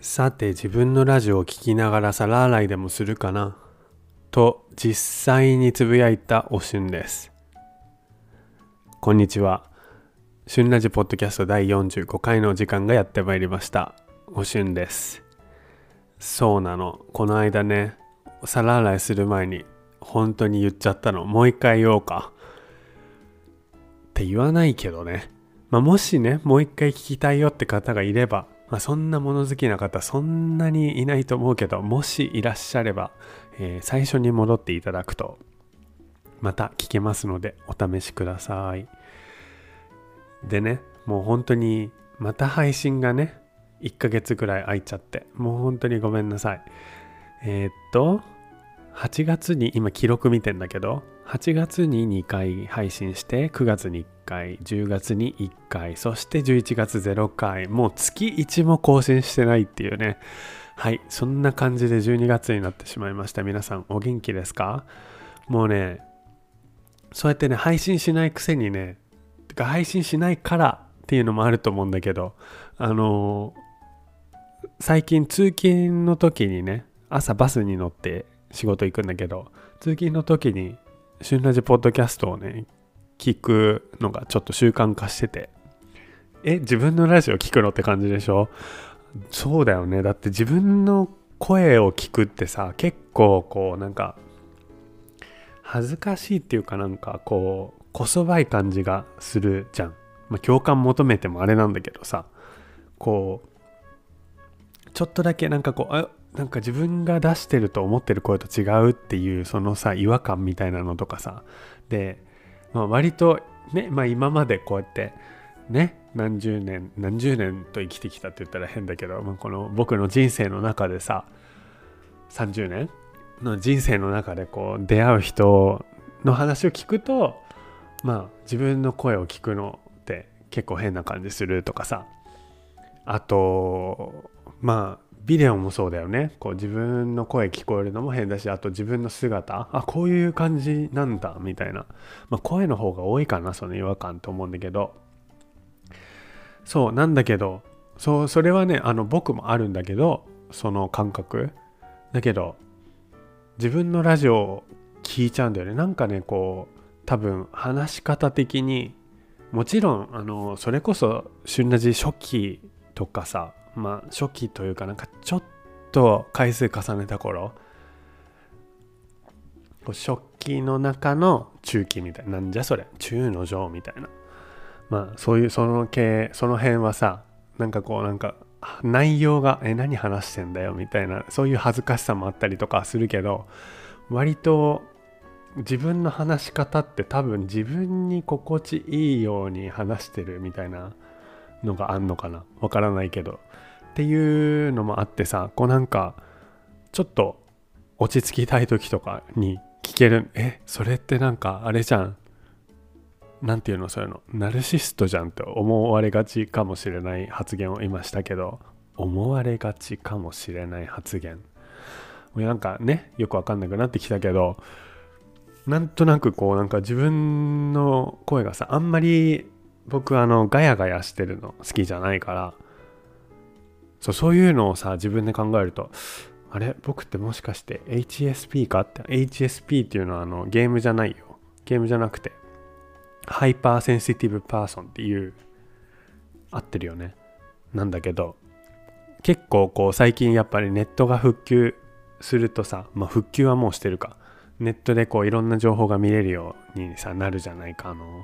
さて自分のラジオを聴きながら皿洗いでもするかな？と実際につぶやいたおしゅんです。こんにちは。旬ラジポッドキャスト第45回の時間がやってまいりました。おしゅんです。そうなの。この間ね皿洗いする前に本当に言っちゃったの。もう一回言おうか。って言わないけどね。まあ、もしねもう一回聞きたいよって方がいればまあ、そんな物好きな方そんなにいないと思うけどもしいらっしゃれば、えー、最初に戻っていただくとまた聞けますのでお試しください。でねもう本当にまた配信がね1ヶ月ぐらい空いちゃってもう本当にごめんなさい。えー、っと8月に今記録見てんだけど8月に2回配信して9月に1回10月に1回そして11月0回もう月1も更新してないっていうね。はいそんな感じで12月になってしまいました。皆さんお元気ですか？もうねそうやってね配信しないくせにねてか配信しないからっていうのもあると思うんだけどあのー、最近通勤の時にね朝バスに乗って仕事行くんだけど通勤の時に旬ラジポッドキャストをね聞くのがちょっと習慣化してて。え自分のラジオ聞くのって感じでしょ？そうだよね。だって自分の声を聞くってさ結構こうなんか恥ずかしいっていうかなんかこうこそばい感じがするじゃん、まあ、共感求めてもあれなんだけどさこうちょっとだけなんかこうあなんか自分が出してると思ってる声と違うっていうそのさ違和感みたいなのとかさ。で、まあ、割とね、まあ、今までこうやってね何十年何十年と生きてきたって言ったら変だけど、まあ、この僕の人生の中でさ30年の人生の中でこう出会う人の話を聞くとまあ自分の声を聞くのって結構変な感じするとかさ。あとまあビデオもそうだよね。こう自分の声聞こえるのも変だしあと自分の姿。あこういう感じなんだみたいな、まあ、声の方が多いかなその違和感と思うんだけど。そうなんだけどそうそれはねあの僕もあるんだけどその感覚。だけど自分のラジオを聞いちゃうんだよね。なんかねこう多分話し方的にもちろんあのそれこそ旬ラジ初期とかさまあ初期というかなんかちょっと回数重ねた頃初期の中の中期みたいななんじゃそれ中の上みたいな。まあそういうその系その辺はさなんかこうなんか内容がえ何話してんだよみたいなそういう恥ずかしさもあったりとかするけど割と自分の話し方って多分自分に心地いいように話してるみたいなのがあんのかな。わからないけど。っていうのもあってさこうなんかちょっと落ち着きたい時とかに聞ける。えそれってなんかあれじゃん。何て言うのそういうの。ナルシストじゃんって思われがちかもしれない発言を今したけど思われがちかもしれない発言。もうなんかねよくわかんなくなってきたけどなんとなくこうなんか自分の声がさあんまり僕あのガヤガヤしてるの好きじゃないからそうそういうのをさ自分で考えるとあれ？僕ってもしかして HSP か？って HSP っていうのはあのゲームじゃないよ。ゲームじゃなくて Hyper Sensitive Person っていう合ってるよね。なんだけど結構こう最近やっぱりネットが復旧するとさまあ復旧はもうしてるか。ネットでこういろんな情報が見れるようにさなるじゃないか。あの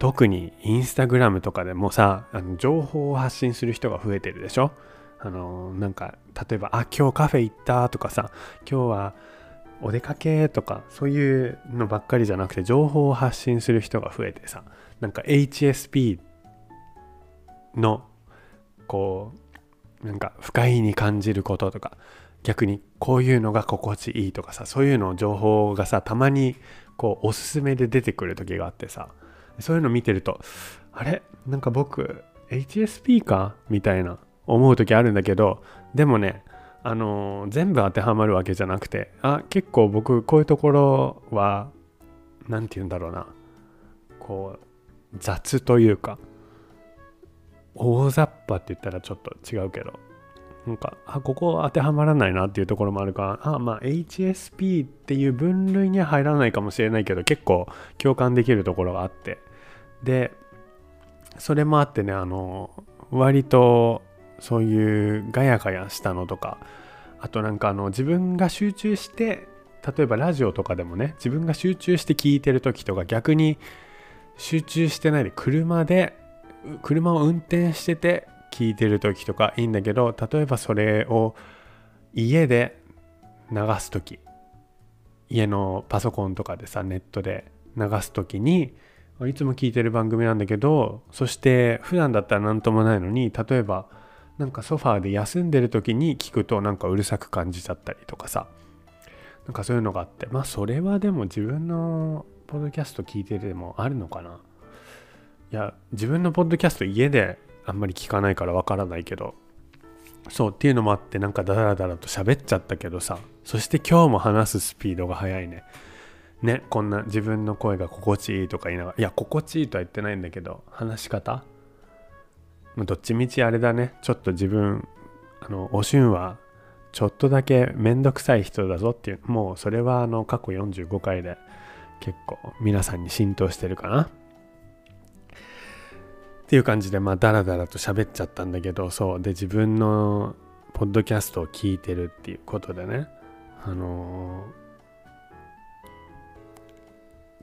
特にインスタグラムとかでもさあの情報を発信する人が増えてるでしょ？あのなんか例えば「あ今日カフェ行った」とかさ「今日はお出かけ」とかそういうのばっかりじゃなくて情報を発信する人が増えてさなんか HSP のこうなんか不快に感じることとか逆にこういうのが心地いいとかさそういうの情報がさたまにこうおすすめで出てくる時があってさそういうの見てるとあれ？なんか僕 HSP か？みたいな思う時あるんだけどでもねあの、全部当てはまるわけじゃなくてあ結構僕こういうところは何て言うんだろうな。こう雑というか大雑把って言ったらちょっと違うけどなんかあここ当てはまらないなっていうところもあるからあまあ HSP っていう分類には入らないかもしれないけど結構共感できるところがあって。でそれもあってねあの割とそういうガヤガヤしたのとかあとなんかあの自分が集中して例えばラジオとかでもね自分が集中して聞いてる時とか逆に集中してないで車で車を運転してて聞いてる時とかいいんだけど例えばそれを家で流す時家のパソコンとかでさネットで流す時にいつも聞いてる番組なんだけどそして普段だったら何ともないのに例えばなんかソファーで休んでる時に聞くとなんかうるさく感じちゃったりとかさ。なんかそういうのがあって。まあそれはでも自分のポッドキャスト聞いててもあるのかな。いや自分のポッドキャスト家であんまり聞かないからわからないけど。そうっていうのもあってなんかダラダラと喋っちゃったけどさ。そして今日も話すスピードが速いね。ねこんな自分の声が心地いいとか言いながら。いや心地いいとは言ってないんだけど話し方どっちみちあれだね。ちょっと自分あのおしゅんはちょっとだけめんどくさい人だぞっていう。もうそれはあの過去45回で結構皆さんに浸透してるかな。っていう感じでまあダラダラと喋っちゃったんだけどそう。で自分のポッドキャストを聞いてるっていうことでね。あのー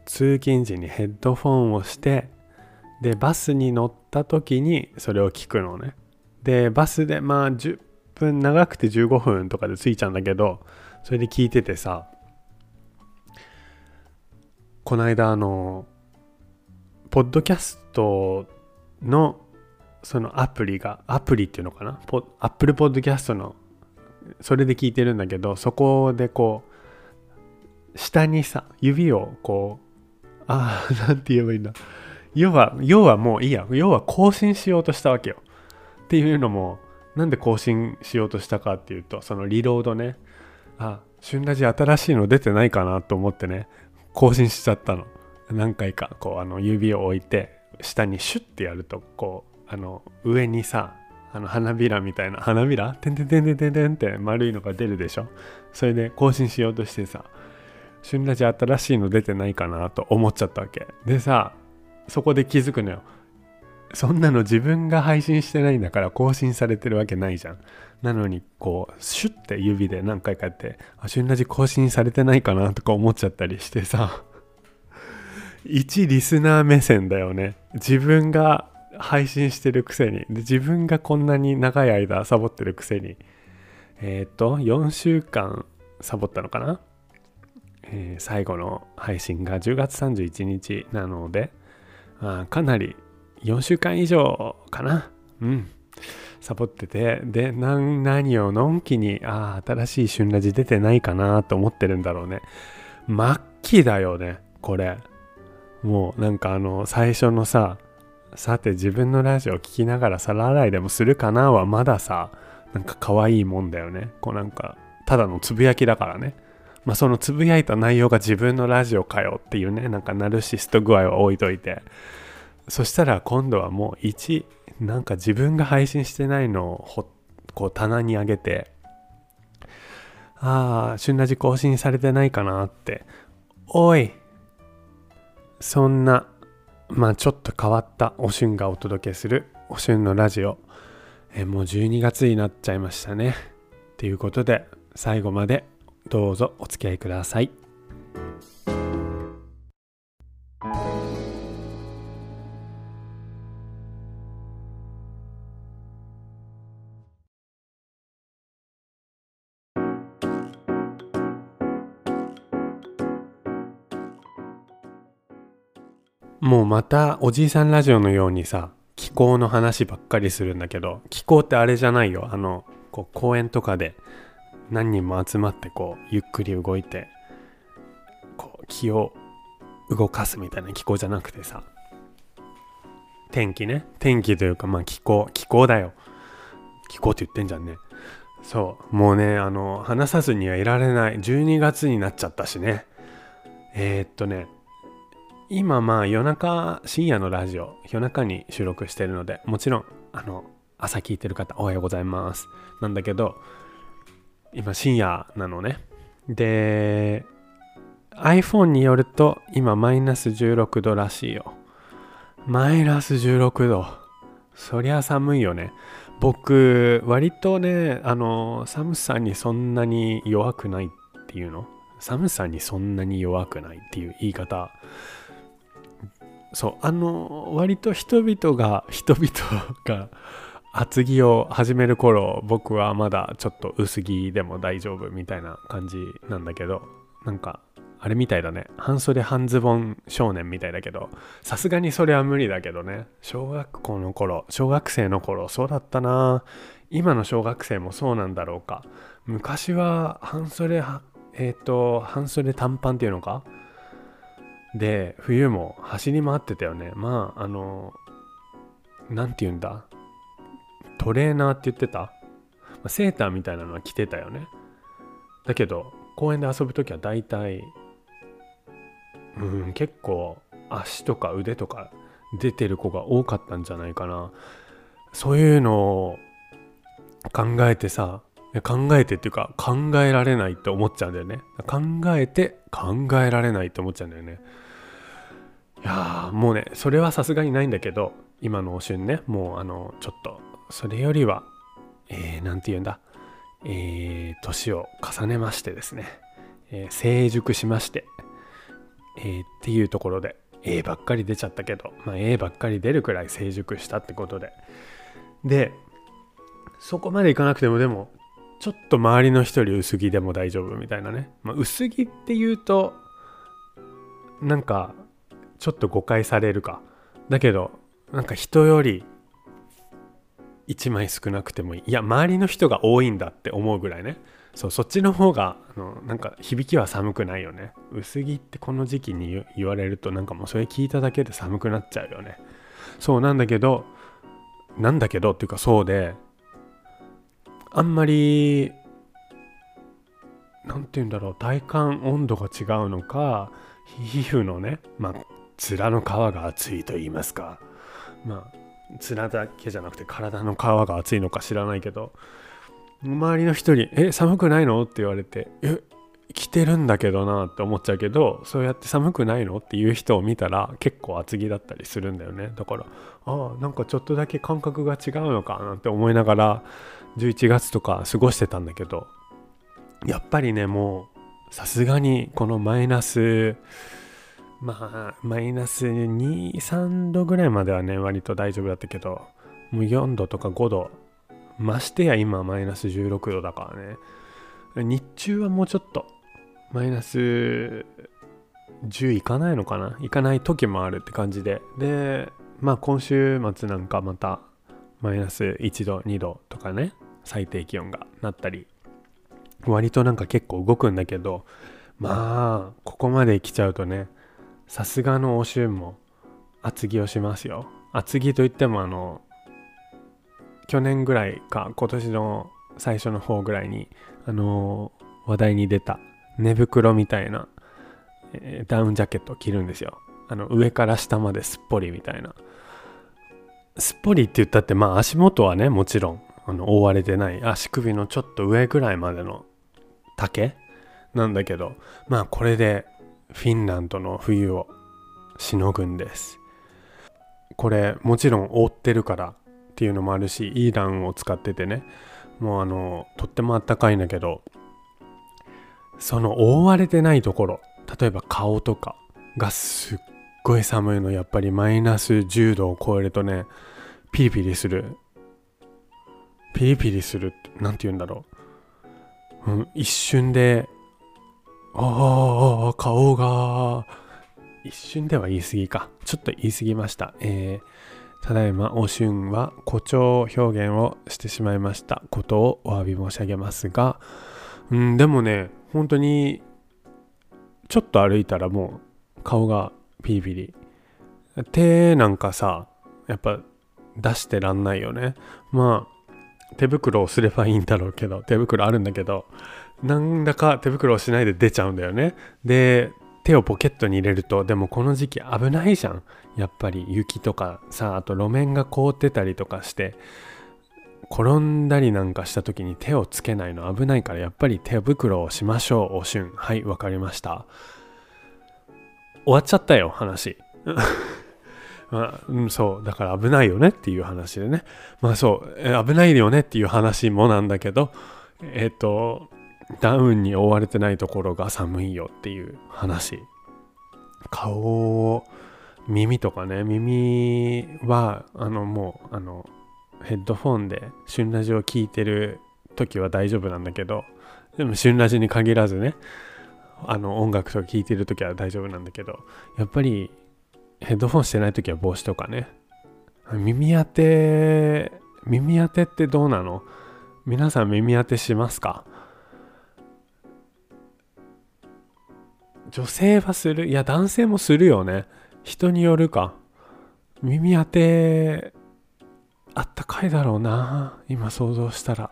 通勤時にヘッドフォンをしてでバスに乗った時にそれを聞くのねでバスでまあ10分長くて15分とかで着いちゃうんだけどそれで聞いててさこの間あのポッドキャストのそのアプリがアプリっていうのかな？アップルポッドキャストのそれで聞いてるんだけどそこでこう下にさ指をこうああ、なんて言えばいいんだ？要は、要はもういいや。要は更新しようとしたわけよ。っていうのも、なんで更新しようとしたかっていうと、そのリロードね。あ、旬ラジ新しいの出てないかなと思ってね、更新しちゃったの。何回か、こう、あの、指を置いて、下にシュッてやると、こう、あの、上にさ、あの花びらみたいな花びら？てんてんてんてんてんてんって丸いのが出るでしょ？それで更新しようとしてさ旬ラジ新しいの出てないかなと思っちゃったわけでさそこで気づくのよ。そんなの自分が配信してないんだから更新されてるわけないじゃん。なのにこうシュッて指で何回かやってあ旬ラジ更新されてないかなとか思っちゃったりしてさ。一リスナー目線だよね。自分が配信してるくせに。で自分がこんなに長い間サボってるくせに。えっ、ー、と4週間サボったのかな？えー、最後の配信が10月31日なので、あ、かなり4週間以上かな。うん。サボってて、で、何をのんきに、ああ、新しい旬ラジ出てないかなと思ってるんだろうね。末期だよね、これ。もうなんかあの、最初のさ、さて自分のラジオ聴きながら皿洗いでもするかなはまださ、なんか可愛いもんだよね。こうなんか、ただのつぶやきだからね。まあ、そのつぶやいた内容が自分のラジオかよっていうねなんかナルシスト具合を置いといて。そしたら今度はもう1なんか自分が配信してないのをほこう棚に上げてああ旬ラジ更新されてないかなって。おいそんなまあちょっと変わったおしゅんがお届けするおしゅんのラジオ。えもう12月になっちゃいましたね。ということで最後までどうぞお付き合いください。もうまたおじいさんラジオのようにさ気候の話ばっかりするんだけど気候ってあれじゃないよあのこう公園とかで何人も集まってこうゆっくり動いてこう気を動かすみたいな気候じゃなくてさ天気ね。天気というかまあ気候気候だよ。気候って言ってんじゃんね。そう。もうねあの話さずにはいられない。12月になっちゃったしね。えー、っとね今まあ夜中深夜のラジオ夜中に収録してるのでもちろんあの朝聞いてる方おはようございます。なんだけど今深夜なのね。で iPhone によると今マイナス16度らしいよ。マイナス16度。そりゃ寒いよね。僕割とねあの寒さにそんなに弱くないっていうの？寒さにそんなに弱くないっていう言い方。そうあの割と人々が人々が厚着を始める頃僕はまだちょっと薄着でも大丈夫みたいな感じなんだけどなんかあれみたいだね。半袖半ズボン少年みたいだけどさすがにそれは無理だけどね。小学校の頃小学生の頃そうだったな。今の小学生もそうなんだろうか。昔は半袖えっ、ー、と半袖短パンっていうのか？で冬も走り回ってたよね。まああの何て言うんだ？トレーナーって言ってた？まセーターみたいなのは着てたよね。だけど公園で遊ぶ時は大体うん結構足とか腕とか出てる子が多かったんじゃないかな。そういうのを考えてさ考えてっていうか考えられないって思っちゃうんだよね。考えて考えられないって思っちゃうんだよね。いやもうねそれはさすがにないんだけど今のお旬ねもうあのちょっとそれよりはえー、て言うんだ？えー、年を重ねましてですね、えー、成熟しまして、えー、っていうところで A ばっかり出ちゃったけど、まあ、A ばっかり出るくらい成熟したってことで。でそこまでいかなくてもでもちょっと周りの人より薄着でも大丈夫みたいなね、まあ、薄着っていうとなんかちょっと誤解されるか。だけどなんか人より1枚少なくてもいい。いや周りの人が多いんだって思うぐらいね。そうそっちの方があのなんか響きは寒くないよね。薄着ってこの時期に言われるとなんかもうそれ聞いただけで寒くなっちゃうよね。そうなんだけどなんだけどっていうかそうであんまり何て言うんだろう体感温度が違うのか皮膚のねまあ面の皮が厚いと言いますか。まあ面だけじゃなくて体の皮が厚いのか知らないけど周りの人に「え寒くないの?」って言われて「え着てるんだけどな」って思っちゃうけどそうやって寒くないの？っていう人を見たら結構厚着だったりするんだよねだからああなんかちょっとだけ感覚が違うのかなって思いながら11月とか過ごしてたんだけどやっぱりねもうさすがにこのマイナスまあマイナス23度ぐらいまではね割と大丈夫だったけどもう4度とか5度ましてや今マイナス16度だからね。日中はもうちょっとマイナス10いかないのかな？いかない時もあるって感じで。でまあ今週末なんかまたマイナス1度2度とかね最低気温がなったり割となんか結構動くんだけどまあここまで来ちゃうとねさすがのおしゅんも厚着をしますよ。厚着といってもあの去年ぐらいか今年の最初の方ぐらいにあの話題に出た寝袋みたいな、えー、ダウンジャケットを着るんですよ。あの上から下まですっぽりみたいな。すっぽりって言ったってまあ足元はねもちろんあの覆われてない。足首のちょっと上ぐらいまでの丈なんだけどまあこれでフィンランドの冬をしのぐんです。これもちろん覆ってるからっていうのもあるしイーランを使っててね。もうあのとってもあったかいんだけどその覆われてないところ例えば顔とかがすっごい寒いのやっぱりマイナス10度を超えるとねピリピリする。ピリピリするって何て言うんだろう、うん、一瞬でああ、顔が、一瞬では言い過ぎか。ちょっと言い過ぎました。えー、ただいま、おしゅんは誇張表現をしてしまいましたことをお詫び申し上げますが、うん、でもね、本当に、ちょっと歩いたらもう顔がピリピリ。手なんかさ、やっぱ出してらんないよね。まあ、手袋をすればいいんだろうけど、手袋あるんだけど、なんだか手袋をしないで出ちゃうんだよね。で、手をポケットに入れるとでもこの時期危ないじゃん。やっぱり雪とかさあと路面が凍ってたりとかして転んだりなんかした時に手をつけないの危ないからやっぱり手袋をしましょうおしゅん。はいわかりました。終わっちゃったよ話。まあ、うん、そう。だから危ないよねっていう話でね。まあそう。危ないよねっていう話もなんだけどえっ、ー、とダウンに覆われてないところが寒いよっていう話。顔を耳とかね耳はあのもうあのヘッドフォンで旬ラジを聴いてる時は大丈夫なんだけどでも旬ラジに限らずねあの音楽とか聴いてる時は大丈夫なんだけどやっぱりヘッドフォンしてない時は帽子とかね耳当て耳当てってどうなの？皆さん耳当てしますか？女性はする。いや男性もするよね。人によるか。耳当てあったかいだろうな。今想像したら。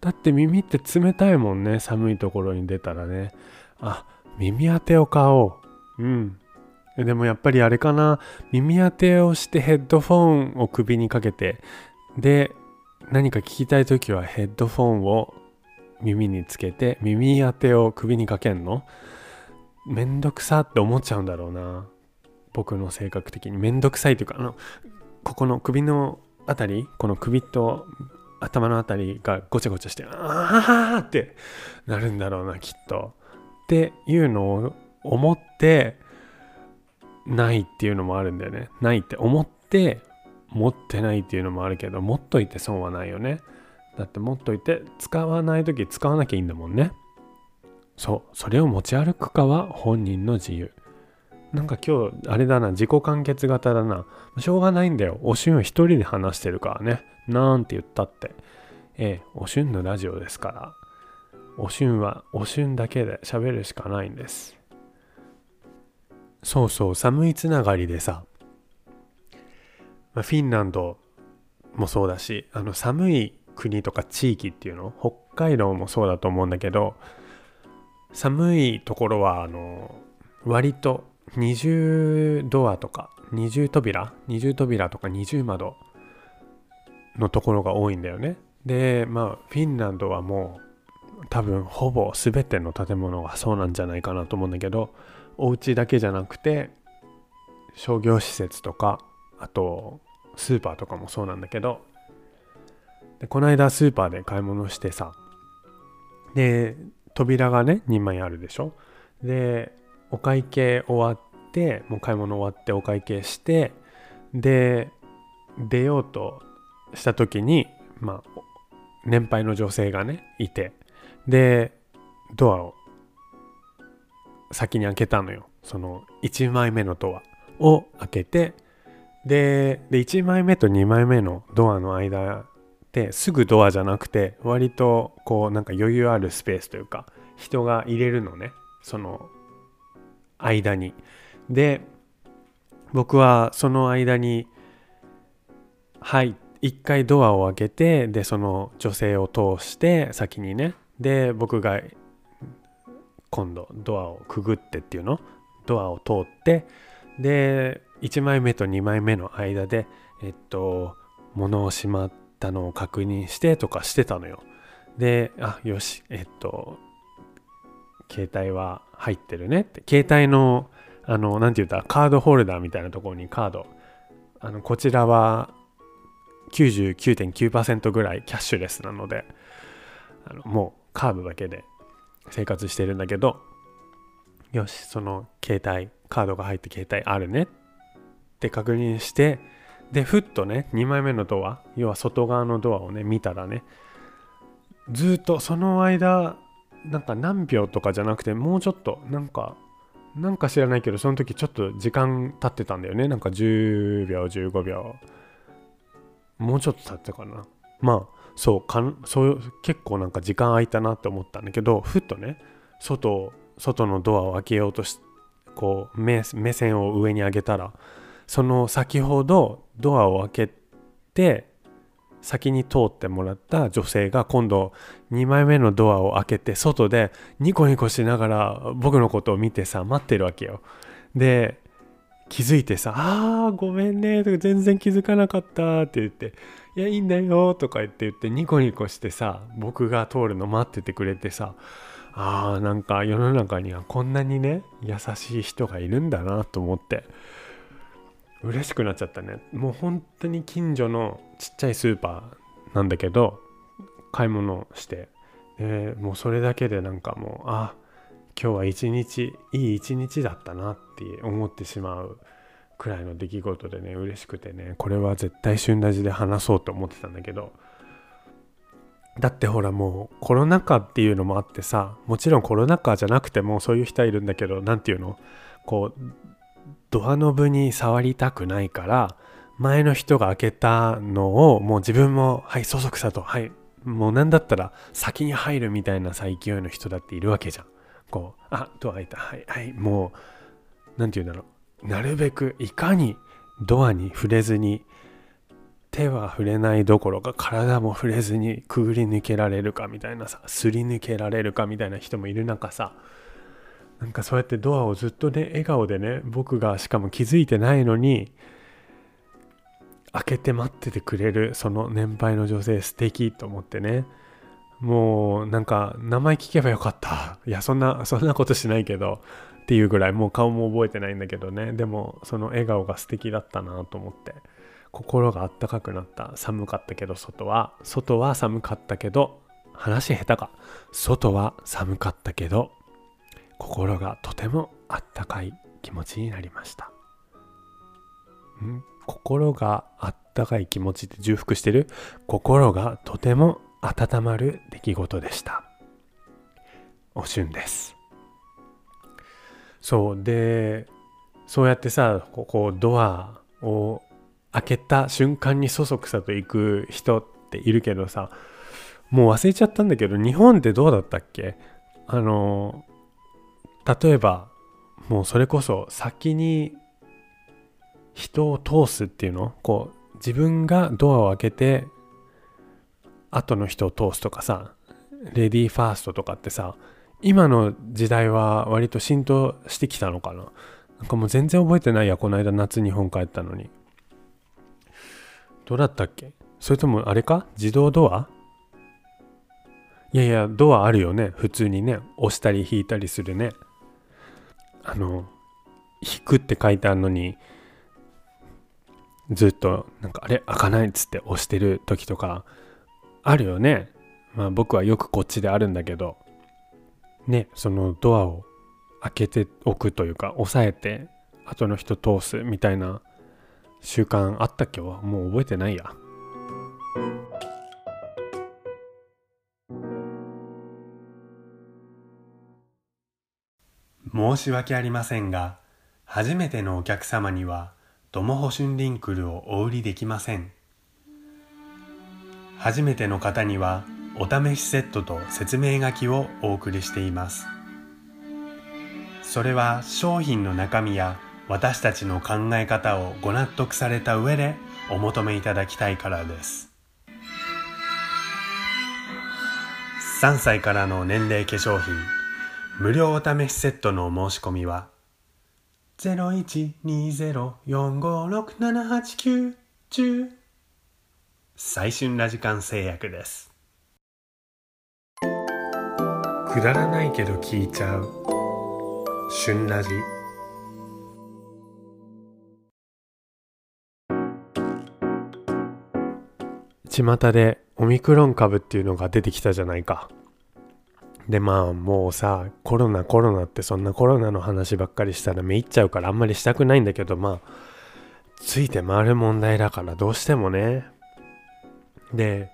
だって耳って冷たいもんね。寒いところに出たらね。あ耳当てを買おう。うん。でもやっぱりあれかな。耳当てをしてヘッドフォンを首にかけて。で何か聞きたい時はヘッドフォンを耳につけて耳当てを首にかけんの？めんどくさって思っちゃうんだろうな。僕の性格的に。めんどくさいというかあのここの首のあたりこの首と頭のあたりがごちゃごちゃしてああってなるんだろうなきっと。っていうのを思ってないっていうのもあるんだよね。ないって思って持ってないっていうのもあるけど持っといて損はないよね。だって持っといて使わない時使わなきゃいいんだもんね。そうそれを持ち歩くかは本人の自由なんか今日、あれだな、自己完結型だな。しょうがないんだよ。おしゅんは一人で話してるからね。なんて言ったって。ええ、おしゅんのラジオですから。おしゅんはおしゅんだけで喋るしかないんです。そうそう、寒いつながりでさ、まあ、フィンランドもそうだし、あの寒い国とか地域っていうの、北海道もそうだと思うんだけど、寒いところは、あの、割と二重ドアとか二重扉二重扉とか二重窓のところが多いんだよね。でまあフィンランドはもう多分ほぼ全ての建物がそうなんじゃないかなと思うんだけどお家だけじゃなくて商業施設とかあとスーパーとかもそうなんだけどでこの間スーパーで買い物してさで扉がね2枚あるでしょ？でお会計終わってもう買い物終わってお会計してで出ようとした時にまあ年配の女性がねいてでドアを先に開けたのよ。その1枚目のドアを開けてでで1枚目と2枚目のドアの間すぐドアじゃなくて割とこうなんか余裕あるスペースというか人が入れるのねその間に。で、僕はその間に、はい、一回ドアを開けて、で、その女性を通して先にね、で、僕が今度ドアをくぐってっていうの？ドアを通って、で、1枚目と2枚目の間で、えっと、物をしまってたのを確認してとかしてたのよ。で、あ、よし、えっと、携帯は入ってるねって、携帯の、あの、なんて言った？カードホルダーみたいなところにカード、あの、こちらは99.9%ぐらいキャッシュレスなので、あのもうカードだけで生活してるんだけど、よし、その携帯、カードが入って携帯あるねって確認して、で、ふっとね、2枚目のドア、要は外側のドアをね、見たらね、ずっとその間、なんか何秒とかじゃなくてもうちょっとなんかなんか知らないけどその時ちょっと時間経ってたんだよね。なんか10秒15秒。もうちょっと経ってたかな。まあそうかんそう結構なんか時間空いたなって思ったんだけどふっとね外外のドアを開けようとしこう目目線を上に上げたらその先ほどドアを開けて先に通ってもらった女性が今度2枚目のドアを開けて外でニコニコしながら僕のことを見てさ待ってるわけよ。で気づいてさ「あーごめんね」とか「全然気づかなかった」って言って「いやいいんだよ」とか言って言ってニコニコしてさ僕が通るの待っててくれてさあーなんか世の中にはこんなにね優しい人がいるんだなと思って。嬉しくなっちゃったね。もう本当に近所のちっちゃいスーパーなんだけど買い物して。でもうそれだけでなんかもうあ今日は一日いい一日だったなって思ってしまうくらいの出来事でね嬉しくてね。これは絶対旬ラジで話そうと思ってたんだけど。だってほらもうコロナ禍っていうのもあってさもちろんコロナ禍じゃなくてもそういう人はいるんだけど何て言うの？こうドアノブに触りたくないから前の人が開けたのをもう自分もはいそそくさと。はい。もう何だったら先に入るみたいなさ勢いの人だっているわけじゃん。こうあドア開いた。はいはい。もう何て言うんだろう。なるべくいかにドアに触れずに手は触れないどころか体も触れずにくぐり抜けられるかみたいなさすり抜けられるかみたいな人もいる中さなんかそうやってドアをずっとね笑顔でね僕がしかも気づいてないのに開けて待っててくれるその年配の女性素敵と思ってね。もうなんか名前聞けばよかった。いやそんなそんなことしないけどっていうぐらいもう顔も覚えてないんだけどね。でもその笑顔が素敵だったなと思って。心があったかくなった。寒かったけど外は。外は寒かったけど話下手か。外は寒かったけど心がとてもあったかい気持ちになりました。ん？心があったかい気持ちって重複してる？心がとても温まる出来事でした。おしゅんです。そう。でそうやってさここドアを開けた瞬間にそそくさと行く人っているけどさもう忘れちゃったんだけど日本ってどうだったっけ？あの例えばもうそれこそ先に人を通すっていうの？こう自分がドアを開けて後の人を通すとかさレディーファーストとかってさ今の時代は割と浸透してきたのかな？なんかもう全然覚えてないやこの間夏日本帰ったのに。どうだったっけ？それともあれか？自動ドア？いやいやドアあるよね。普通にね。押したり引いたりするね。あの引くって書いてあるのにずっとなんかあれ開かないっつって押してる時とかあるよね。まあ僕はよくこっちであるんだけどねそのドアを開けておくというか押さえて後の人通すみたいな習慣あったっけ？はもう覚えてないや。申し訳ありませんが初めてのお客様にはドモホシュンリンクルをお売りできません。初めての方にはお試しセットと説明書きをお送りしています。それは商品の中身や私たちの考え方をご納得された上でお求めいただきたいからです。3歳からの年齢化粧品。無料お試しセットのお申し込みは0120-456-789-10最春ラジカン製薬です。くだらないけど聞いちゃう。旬ラジ。巷でオミクロン株っていうのが出てきたじゃないかでまあもうさコロナコロナってそんなコロナの話ばっかりしたらめいっちゃうからあんまりしたくないんだけどまあついて回る問題だからどうしてもね。で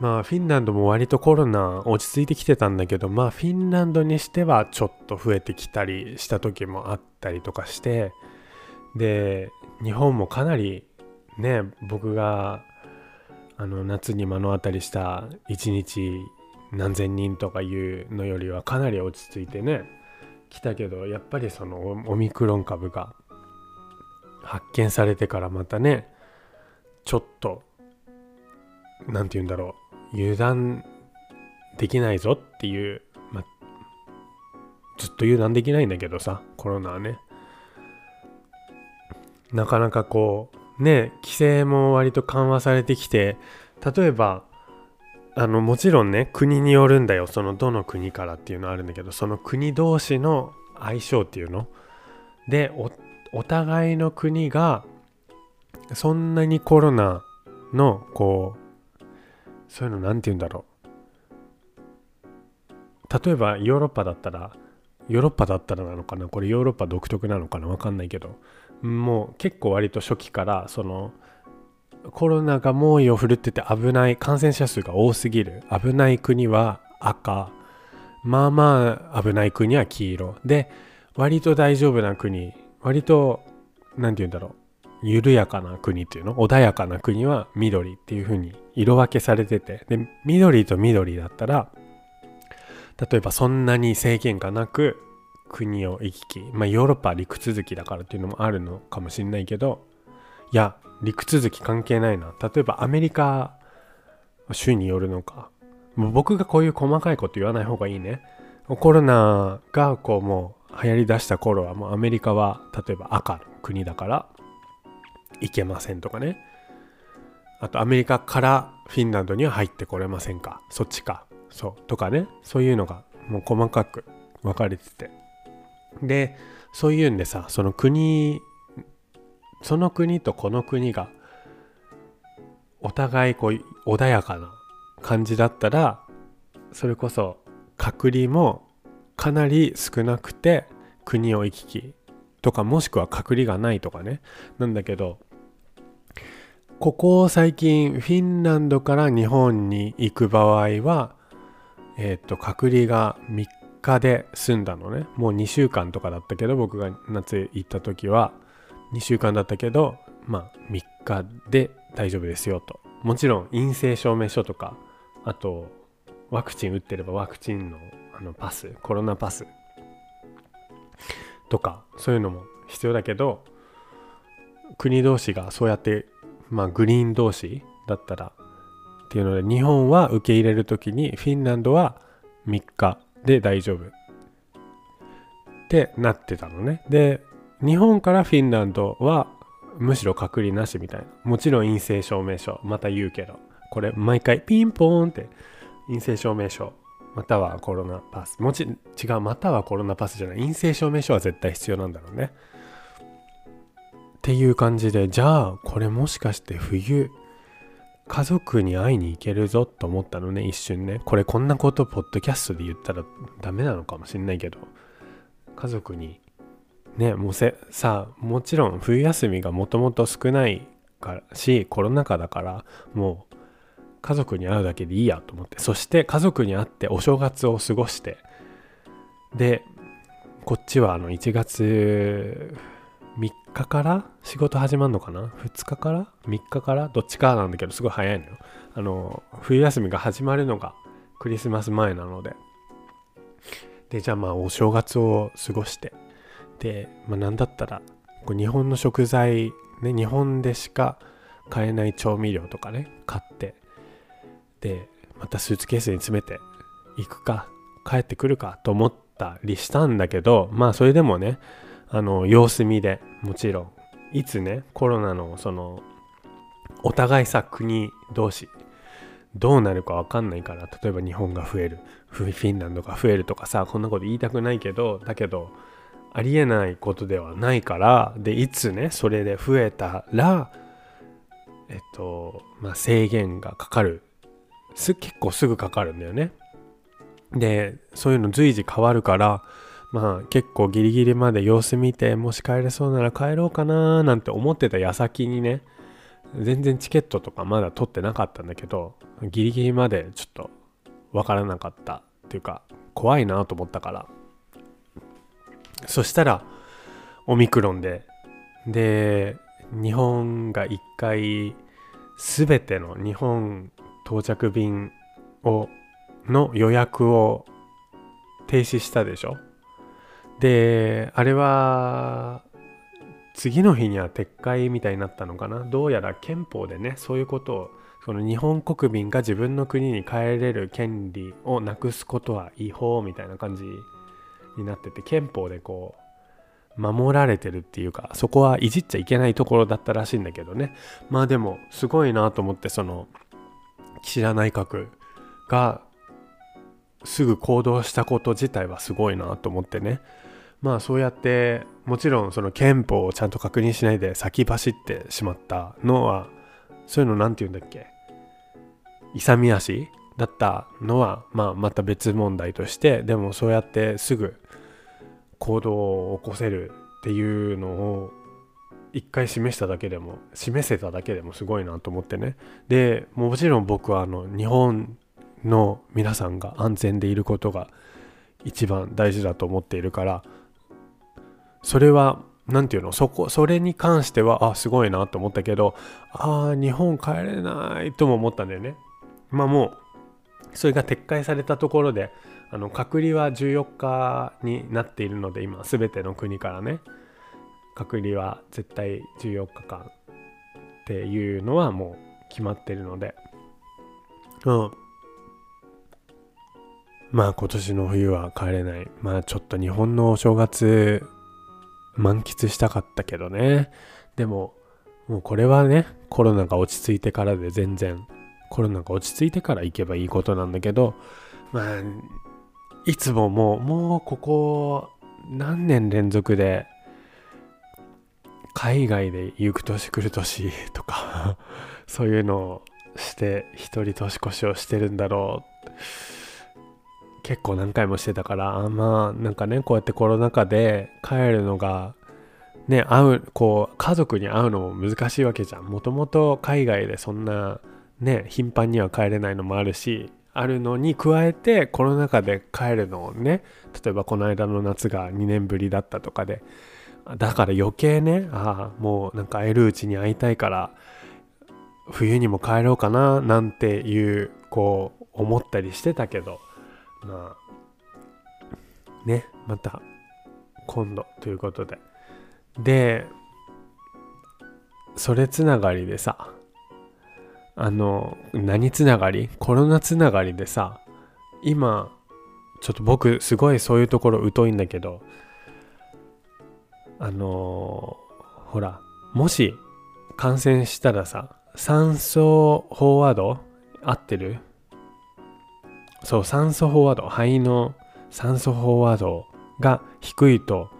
まあフィンランドも割とコロナ落ち着いてきてたんだけどまあフィンランドにしてはちょっと増えてきたりした時もあったりとかしてで日本もかなりね僕があの夏に目の当たりした1日何千人とかいうのよりはかなり落ち着いてね来たけどやっぱりそのオミクロン株が発見されてからまたねちょっと何て言うんだろう油断できないぞっていう、まずっと油断できないんだけどさコロナはね。なかなかこうね規制も割と緩和されてきて例えばあのもちろんね国によるんだよ。そのどの国からっていうのはあるんだけどその国同士の相性っていうの。でお互いの国がそんなにコロナのこうそういうの何て言うんだろう。例えばヨーロッパだったらヨーロッパだったらなのかな？これヨーロッパ独特なのかな？わかんないけど。もう結構割と初期からそのコロナが猛威を振るってて危ない感染者数が多すぎる。危ない国は赤。まあまあ危ない国は黄色。で割と大丈夫な国。割と何て言うんだろう。緩やかな国っていうの？穏やかな国は緑っていう風に色分けされてて。で緑と緑だったら例えばそんなに制限がなく国を行き来。まあヨーロッパは陸続きだからっていうのもあるのかもしれないけど。いや陸続き関係ないな。例えばアメリカ州によるのか。もう僕がこういう細かいこと言わない方がいいね。コロナがこうもう流行りだした頃はもうアメリカは例えば赤の国だから行けませんとかね。あとアメリカからフィンランドには入ってこれませんか。そっちか。そう。とかね。そういうのがもう細かく分かれてて。でそういうんでさその国その国とこの国がお互いこう穏やかな感じだったらそれこそ隔離もかなり少なくて国を行き来とかもしくは隔離がないとかね。なんだけどここ最近フィンランドから日本に行く場合はえっ、と隔離が3日で済んだのね。もう2週間とかだったけど僕が夏行った時は。2週間だったけどまあ3日で大丈夫ですよと。もちろん陰性証明書とかあとワクチン打ってればワクチンのあのパスコロナパスとかそういうのも必要だけど国同士がそうやってまあグリーン同士だったらっていうので日本は受け入れる時にフィンランドは3日で大丈夫ってなってたのね。で日本からフィンランドはむしろ隔離なしみたいな。もちろん陰性証明書また言うけど。これ毎回ピンポーンって陰性証明書またはコロナパス。もち違うまたはコロナパスじゃない。陰性証明書は絶対必要なんだろうね。っていう感じでじゃあこれもしかして冬家族に会いに行けるぞと思ったのね一瞬ね。これこんなことポッドキャストで言ったらダメなのかもしんないけど家族にねもうせさあもちろん冬休みがもともと少ないからしコロナ禍だからもう家族に会うだけでいいやと思って。そして家族に会ってお正月を過ごしてでこっちはあの1月3日から仕事始まるのかな？2日から？3日から？どっちかなんだけどすごい早いのよ。あの冬休みが始まるのがクリスマス前なので。でじゃあまあお正月を過ごして。で、まあ、何だったらこう日本の食材ね日本でしか買えない調味料とかね買ってでまたスーツケースに詰めて行くか帰ってくるかと思ったりしたんだけどまあそれでもねあの様子見でもちろんいつねコロナのそのお互いさ国同士どうなるか分かんないから例えば日本が増えるフィンランドが増えるとかさこんなこと言いたくないけどだけどありえないことではないからでいつねそれで増えたらえっとまあ制限がかかる。す結構すぐかかるんだよね。でそういうの随時変わるからまあ結構ギリギリまで様子見てもし帰れそうなら帰ろうかななんて思ってた矢先にね全然チケットとかまだ取ってなかったんだけどギリギリまでちょっとわからなかったっていうか怖いなと思ったから。そしたらオミクロンで。で日本が一回全ての日本到着便をの予約を停止したでしょ。であれは次の日には撤回みたいになったのかな。どうやら憲法でねそういうことをその日本国民が自分の国に帰れる権利をなくすことは違法みたいな感じになってて憲法でこう守られてるっていうかそこはいじっちゃいけないところだったらしいんだけどね。まあでもすごいなと思ってその岸田内閣がすぐ行動したこと自体はすごいなと思ってね。まあそうやってもちろんその憲法をちゃんと確認しないで先走ってしまったのはそういうの何て言うんだっけ？勇み足だったのは、まあ、また別問題としてでもそうやってすぐ行動を起こせるっていうのを一回示しただけでも示せただけでもすごいなと思ってね。でもちろん僕はあの日本の皆さんが安全でいることが一番大事だと思っているからそれは何て言うのそこそれに関してはあすごいなと思ったけどああ日本帰れないとも思ったんだよね。まあもうそれが撤回されたところであの隔離は14日になっているので今全ての国からね。隔離は絶対14日間っていうのはもう決まってるので。うん。まあ今年の冬は帰れない。まあちょっと日本のお正月満喫したかったけどね。でももうこれはねコロナが落ち着いてからで全然コロナが落ち着いてから行けばいいことなんだけどまあいつももうもうここ何年連続で海外で行く年来る年とか そういうのをして一人年越しをしてるんだろう。結構何回もしてたからあまあなんかねこうやってコロナ禍で帰るのがね会うこう家族に会うのも難しいわけじゃん。もともと海外でそんなね頻繁には帰れないのもあるしあるのに加えてコロナ禍で帰るのをね例えばこの間の夏が2年ぶりだったとかでだから余計ねああもうなんか会えるうちに会いたいから冬にも帰ろうかななんていうこう思ったりしてたけどまあねまた今度ということで。でそれつながりでさあの何つながり？コロナつながりでさ今ちょっと僕すごいそういうところ疎いんだけどあのほらもし感染したらさ酸素飽和度合ってる？そう酸素飽和度肺の酸素飽和度が低いと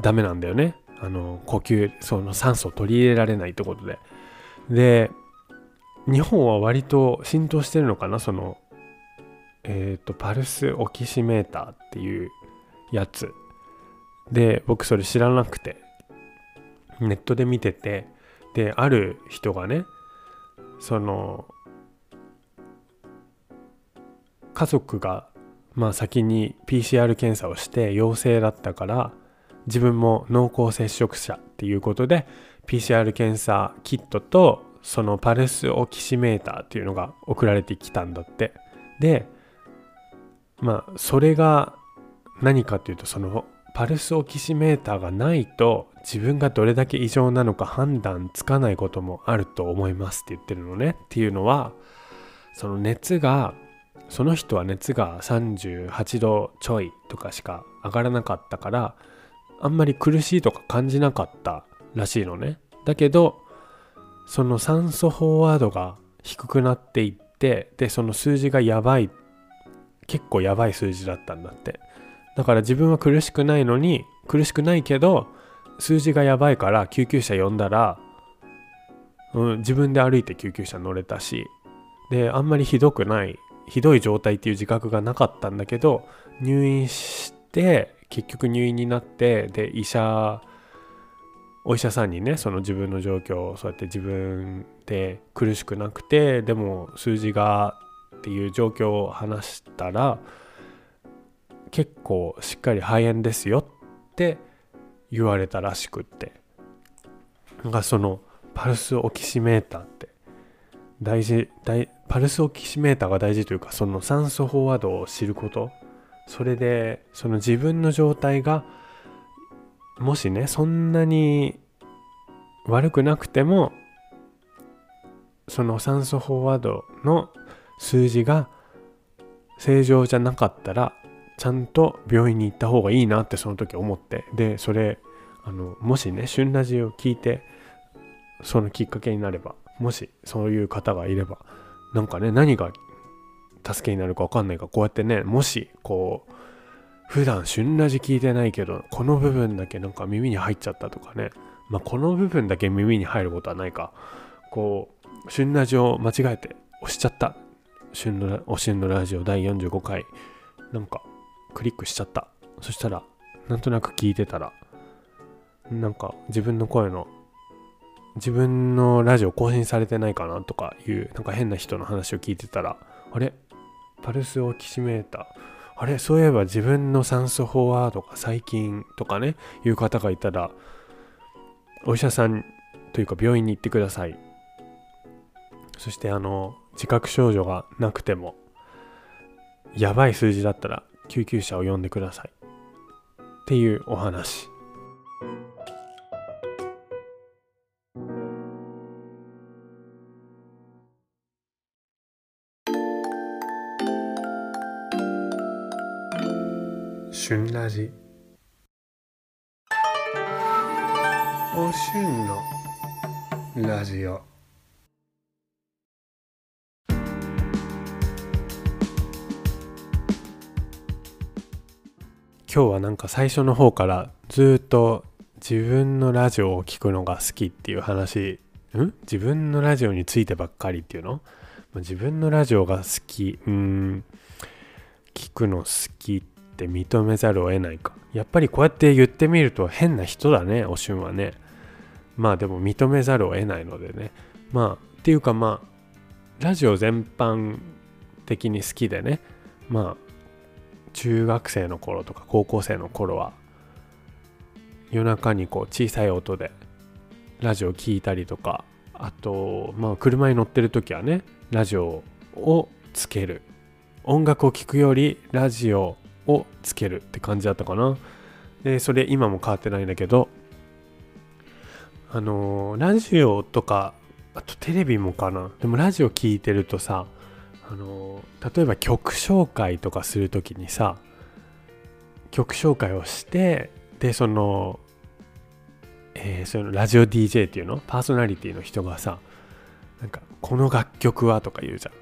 ダメなんだよね。あの呼吸その酸素を取り入れられないってことで。で日本は割と浸透してるのかな？そのえっ、ー、とパルスオキシメーターっていうやつ。で僕それ知らなくて。ネットで見てて。である人がねその家族がまあ先に PCR 検査をして陽性だったから自分も濃厚接触者っていうことで PCR 検査キットとそのパルスオキシメーターっていうのが送られてきたんだって。でまあそれが何かっていうとそのパルスオキシメーターがないと自分がどれだけ異常なのか判断つかないこともあると思いますって言ってるのね。っていうのはその熱がその人は熱が38度ちょいとかしか上がらなかったからあんまり苦しいとか感じなかったらしいのね。だけどその酸素飽和度が低くなっていってでその数字がやばい。結構やばい数字だったんだって。だから自分は苦しくないのに苦しくないけど数字がやばいから救急車呼んだら、うん、自分で歩いて救急車乗れたしであんまりひどくないひどい状態っていう自覚がなかったんだけど入院して結局入院になってで医者お医者さんにねその自分の状況をそうやって自分で苦しくなくてでも数字がっていう状況を話したら結構しっかり肺炎ですよって言われたらしくってなんかそのパルスオキシメーターって大事大パルスオキシメーターが大事というかその酸素飽和度を知ることそれでその自分の状態がもしねそんなに悪くなくてもその酸素飽和度の数字が正常じゃなかったらちゃんと病院に行った方がいいなってその時思って。でそれあのもしね旬ラジオを聞いてそのきっかけになればもしそういう方がいればなんかね何が助けになるか分かんないかこうやってねもしこう普段旬ラジ聞いてないけどこの部分だけなんか耳に入っちゃったとかね。まあこの部分だけ耳に入ることはないか。こう旬ラジを間違えて押しちゃった。旬のお旬のラジオ第45回。なんかクリックしちゃった。そしたらなんとなく聞いてたらなんか自分の声の自分のラジオ更新されてないかなとかいうなんか変な人の話を聞いてたらあれ？パルスオキシメーター。あれそういえば自分の酸素飽和とか細菌とかねいう方がいたらお医者さんというか病院に行ってください。そしてあの自覚症状がなくてもやばい数字だったら救急車を呼んでください。っていうお話。旬ラジ。お旬のラジオ今日はなんか最初の方からずっと自分のラジオを聞くのが好きっていう話。ん？自分のラジオについてばっかりっていうの？自分のラジオが好き。うん。聞くの好きってって認めざるを得ないか。やっぱりこうやって言ってみると変な人だねおしゅんはね。まあでも認めざるを得ないのでね。まあっていうかまあラジオ全般的に好きでね。まあ中学生の頃とか高校生の頃は夜中にこう小さい音でラジオ聴いたりとかあとまあ車に乗ってる時はねラジオをつける。音楽を聴くよりラジオをつけるって感じだったかな。でそれ今も変わってないんだけどあのー、ラジオとかあとテレビもかな。でもラジオ聴いてるとさあの例えば曲紹介とかする時にさ曲紹介をしてでその,、えー、そのラジオ DJ っていうの？パーソナリティの人がさなんかこの楽曲は？とか言うじゃ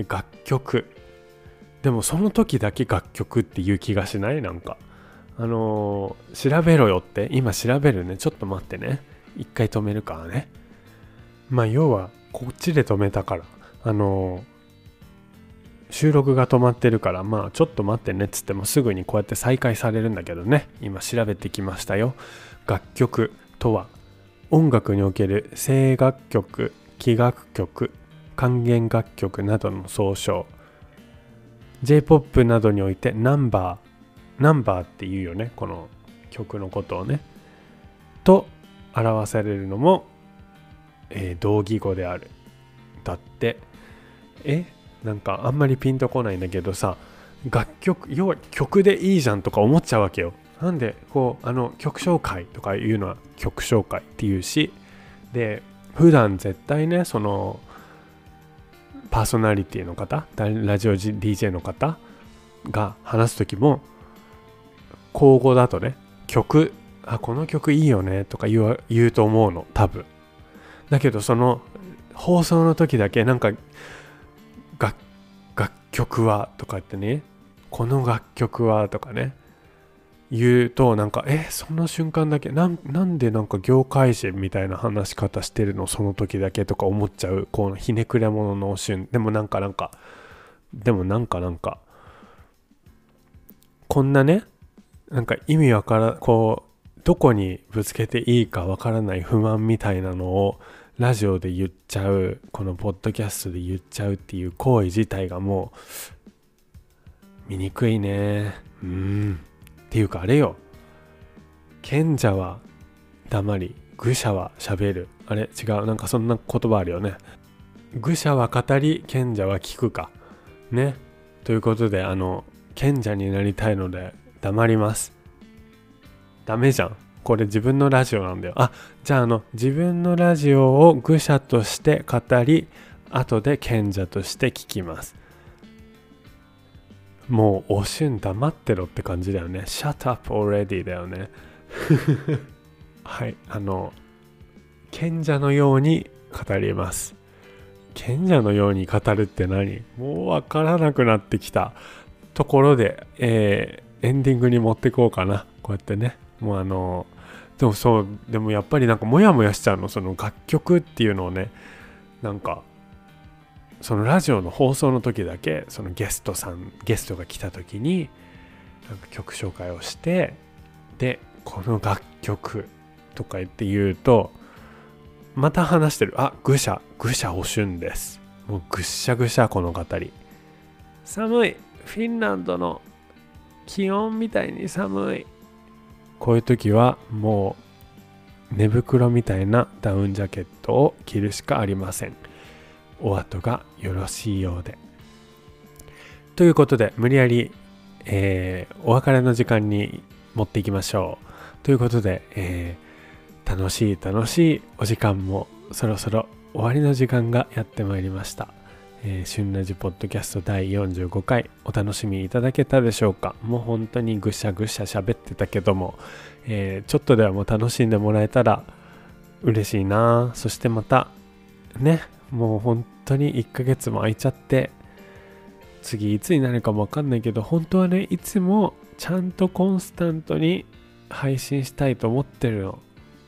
ん。楽曲。でもその時だけ楽曲っていう気がしない？なんか。あのー、調べろよって。今調べるね。ちょっと待ってね。一回止めるからね。まあ要はこっちで止めたから。あのー収録が止まってるから。まあちょっと待ってね。っつってもすぐにこうやって再開されるんだけどね。今調べてきましたよ。楽曲とは音楽における声楽曲器楽曲管弦楽曲などの総称。J-POP などにおいてナンバーナンバーっていうよねこの曲のことをね。と表されるのも、えー、同義語である。だってえなんかあんまりピンとこないんだけどさ楽曲要は曲でいいじゃんとか思っちゃうわけよ。なんでこうあの曲紹介とかいうのは曲紹介っていうしで普段絶対ねそのパーソナリティの方ラジオ DJ の方が話す時も口語だとね曲あこの曲いいよねとか言う言うと思うの多分。だけどその放送の時だけなんか楽曲はとか言ってねこの楽曲はとかね。言うとなんかえその瞬間だけなんでなんか業界人みたいな話し方してるのその時だけとか思っちゃうこのひねくれ者の瞬でもなんかなんかでもなんかなんかこんなねなんか意味わからこうどこにぶつけていいかわからない不満みたいなのをラジオで言っちゃうこのポッドキャストで言っちゃうっていう行為自体がもう見にくいね。うん。っていうかあれよ。賢者は黙り愚者はしゃべる。あれ？違う。なんかそんな言葉あるよね。愚者は語り賢者は聞くか。ね？ということであの賢者になりたいので黙ります。ダメじゃん。これ自分のラジオなんだよ。あ、じゃああの、自分のラジオを愚者として語り、後で賢者として聞きます。もうおしゅん黙ってろって感じだよね。Shut up already だよね。はいあの賢者のように語ります。賢者のように語るって何？もうわからなくなってきた。ところで、えー、エンディングに持ってこうかな。こうやってね。もうあのでもそうでもやっぱりなんかモヤモヤしちゃうの。その楽曲っていうのをね。なんかそのラジオの放送の時だけそのゲストさんゲストが来た時になんか曲紹介をしてでこの楽曲とか言って言うとまた話してる。あ愚者愚者おしゅんです。もうぐっしゃぐしゃこの語り。寒い。フィンランドの気温みたいに寒い。こういう時はもう寝袋みたいなダウンジャケットを着るしかありません。お後がよろしいようで。ということで無理やり、えー、お別れの時間に持っていきましょう。ということで、えー、楽しい楽しいお時間もそろそろ終わりの時間がやってまいりました。えー、旬ラジポッドキャスト第45回お楽しみいただけたでしょうか？もう本当にぐしゃぐしゃ喋ってたけども、えー、ちょっとではもう楽しんでもらえたら嬉しいな。そしてまたねもう本当に1ヶ月も空いちゃって次いつになるかもわかんないけど本当はねいつもちゃんとコンスタントに配信したいと思ってるの。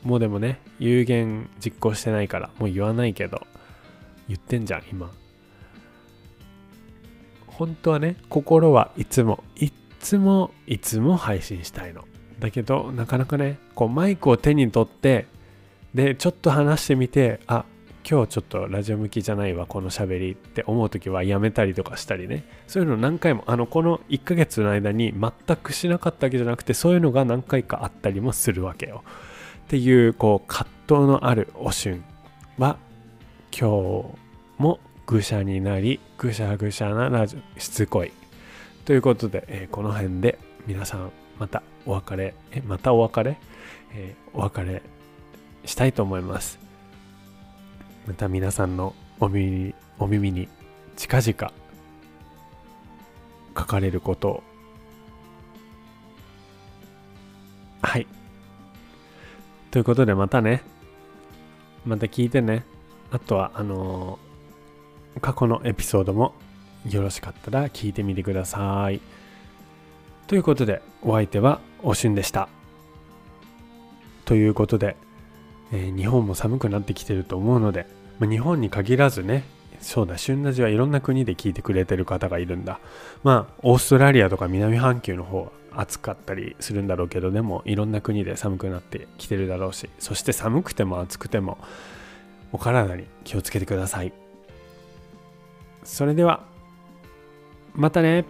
もうでもね有言実行してないからもう言わないけど言ってんじゃん今。本当はね心はいつもいつもいつも配信したいの。だけどなかなかねこうマイクを手に取ってでちょっと話してみてあ今日ちょっとラジオ向きじゃないわこの喋りって思う時はやめたりとかしたりね。そういうの何回もあのこの1ヶ月の間に全くしなかったわけじゃなくてそういうのが何回かあったりもするわけよ。っていうこう葛藤のあるおしゅんは今日も愚者になりぐしゃぐしゃなラジオしつこい。ということで、えー、この辺で皆さんまたお別れえまたお別れ、えー、お別れしたいと思います。また皆さんのお耳にお耳に近々書かれることをはいということでまたねまた聞いてねあとはあのー過去のエピソードもよろしかったら聞いてみてください。ということでお相手はおしゅんでした。ということで、えー、日本も寒くなってきてると思うので、まあ、日本に限らずねそうだ旬ラジはいろんな国で聞いてくれてる方がいるんだまあオーストラリアとか南半球の方は暑かったりするんだろうけどでもいろんな国で寒くなってきてるだろうしそして寒くても暑くてもお体に気をつけてください。それではまたね